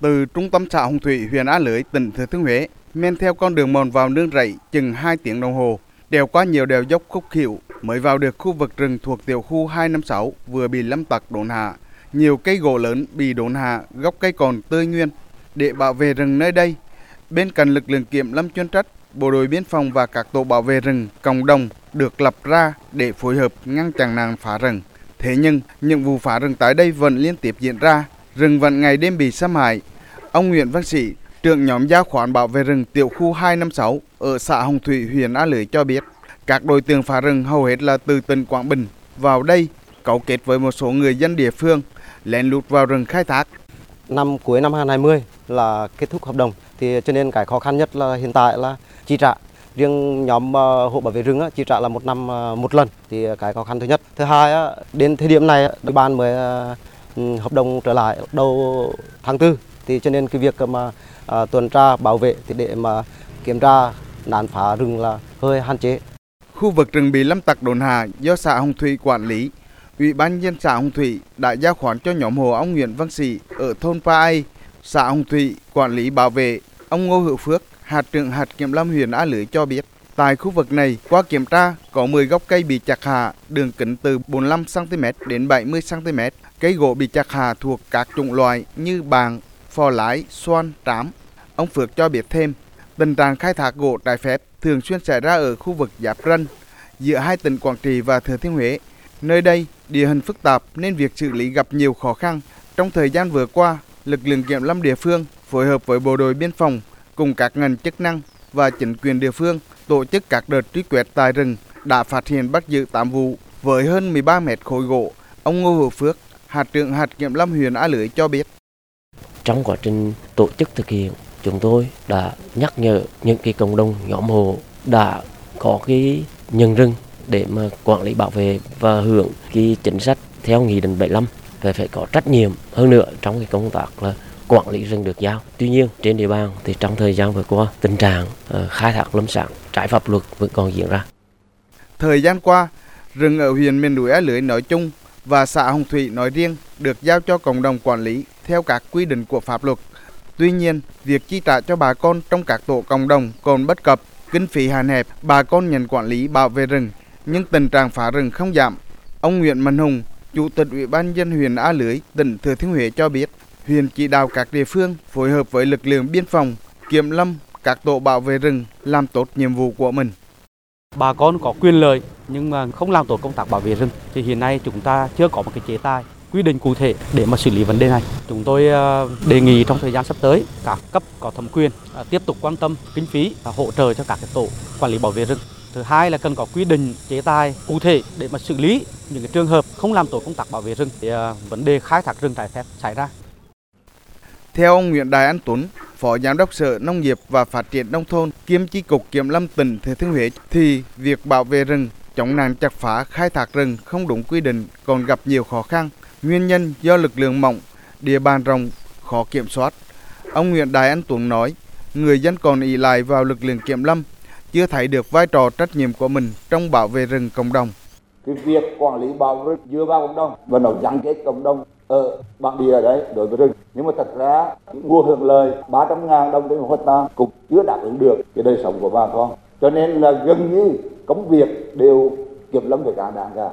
từ trung tâm xã Hồng Thủy, huyện Á Lưới, tỉnh Thừa Thiên Huế, men theo con đường mòn vào nương rẫy chừng 2 tiếng đồng hồ, đèo qua nhiều đèo dốc khúc khỉu mới vào được khu vực rừng thuộc tiểu khu 256 vừa bị lâm tặc đốn hạ. Nhiều cây gỗ lớn bị đốn hạ, gốc cây còn tươi nguyên. Để bảo vệ rừng nơi đây, bên cạnh lực lượng kiểm lâm chuyên trách, bộ đội biên phòng và các tổ bảo vệ rừng cộng đồng được lập ra để phối hợp ngăn chặn nạn phá rừng. Thế nhưng, những vụ phá rừng tại đây vẫn liên tiếp diễn ra, rừng vẫn ngày đêm bị xâm hại. Ông Nguyễn Văn Sĩ, trưởng nhóm gia khoán bảo vệ rừng tiểu khu 256 ở xã Hồng Thủy, huyện A Lưới cho biết, các đối tượng phá rừng hầu hết là từ tỉnh Quảng Bình vào đây cấu kết với một số người dân địa phương lén lút vào rừng khai thác. Năm cuối năm 2020 là kết thúc hợp đồng thì cho nên cái khó khăn nhất là hiện tại là chi trả riêng nhóm ờ, hộ bảo vệ rừng chi trả là một năm ờ, một lần thì cái khó khăn thứ nhất thứ hai đến thời điểm này địa bàn mới ờ, Ừ, hợp đồng trở lại đầu tháng tư. Thì cho nên cái việc mà à, tuần tra bảo vệ thì để mà kiểm tra nạn phá rừng là hơi hạn chế. Khu vực rừng bị lâm tặc đồn hà do xã Hồng Thủy quản lý, Ủy ban nhân xã Hồng Thủy đã giao khoán cho nhóm hộ ông Nguyễn Văn Sĩ ở thôn Pa Ai, xã Hồng Thủy quản lý bảo vệ. Ông Ngô Hữu Phước, hạt trưởng hạt kiểm lâm huyện A Lưới cho biết, tại khu vực này qua kiểm tra có 10 gốc cây bị chặt hạ, đường kính từ 45 cm đến 70 cm. Cây gỗ bị chặt hạ thuộc các chủng loại như bàng, phò lái, xoan, trám. Ông Phước cho biết thêm, tình trạng khai thác gỗ trái phép thường xuyên xảy ra ở khu vực giáp ranh giữa hai tỉnh Quảng Trị và Thừa Thiên Huế. Nơi đây, địa hình phức tạp nên việc xử lý gặp nhiều khó khăn. Trong thời gian vừa qua, lực lượng kiểm lâm địa phương phối hợp với bộ đội biên phòng cùng các ngành chức năng và chính quyền địa phương tổ chức các đợt truy quét tại rừng đã phát hiện bắt giữ 8 vụ với hơn 13 mét khối gỗ. Ông Ngô Hữu Phước, hạt trưởng hạt kiểm lâm huyện A Lưới cho biết. Trong quá trình tổ chức thực hiện chúng tôi đã nhắc nhở những cái cộng đồng nhóm hộ đã có cái nhân rừng để mà quản lý bảo vệ và hưởng cái chính sách theo nghị định 75 về phải có trách nhiệm hơn nữa trong cái công tác là quản lý rừng được giao. Tuy nhiên trên địa bàn thì trong thời gian vừa qua tình trạng ờ, khai thác lâm sản trái pháp luật vẫn còn diễn ra. Thời gian qua, rừng ở huyện miền núi A Lưới nói chung và xã Hồng Thủy nói riêng được giao cho cộng đồng quản lý theo các quy định của pháp luật. Tuy nhiên, việc chi trả cho bà con trong các tổ cộng đồng còn bất cập, kinh phí hạn hẹp, bà con nhận quản lý bảo vệ rừng, nhưng tình trạng phá rừng không giảm. Ông Nguyễn Mạnh Hùng, Chủ tịch Ủy ban dân huyện A Lưới, tỉnh Thừa Thiên Huế cho biết, huyện chỉ đạo các địa phương phối hợp với lực lượng biên phòng, kiểm lâm, các tổ bảo vệ rừng làm tốt nhiệm vụ của mình. Bà con có quyền lợi nhưng mà không làm tốt công tác bảo vệ rừng thì hiện nay chúng ta chưa có một cái chế tài quy định cụ thể để mà xử lý vấn đề này. Chúng tôi ờ, đề nghị trong thời gian sắp tới các cấp có thẩm quyền ờ, tiếp tục quan tâm kinh phí và hỗ trợ cho các tổ quản lý bảo vệ rừng. Thứ hai là cần có quy định chế tài cụ thể để mà xử lý những cái trường hợp không làm tổ công tác bảo vệ rừng thì ờ, vấn đề khai thác rừng trái phép xảy ra. Theo ông Nguyễn Đại Anh Tuấn, Phó Giám đốc Sở Nông nghiệp và Phát triển Nông thôn kiêm chi cục Kiểm lâm tỉnh Thừa Thiên Huế, thì việc bảo vệ rừng, chống nạn chặt phá khai thác rừng không đúng quy định còn gặp nhiều khó khăn. Nguyên nhân do lực lượng mỏng, địa bàn rộng, khó kiểm soát. Ông Nguyễn Đại Anh Tuấn nói, người dân còn ỷ lại vào lực lượng kiểm lâm, chưa thấy được vai trò trách nhiệm của mình trong bảo vệ rừng cộng đồng. Cái việc quản lý bảo vệ rừng dựa vào cộng đồng và nó gắn kết cộng đồng Ờ, ở bản địa ở đấy, đối với rừng. Nhưng mà thật ra mua hưởng lời 300 ngàn đồng trên một hecta cũng chưa đáp ứng được cái đời sống của bà con. Cho nên là gần như công việc đều kiểm lâm phải cả đảng cả.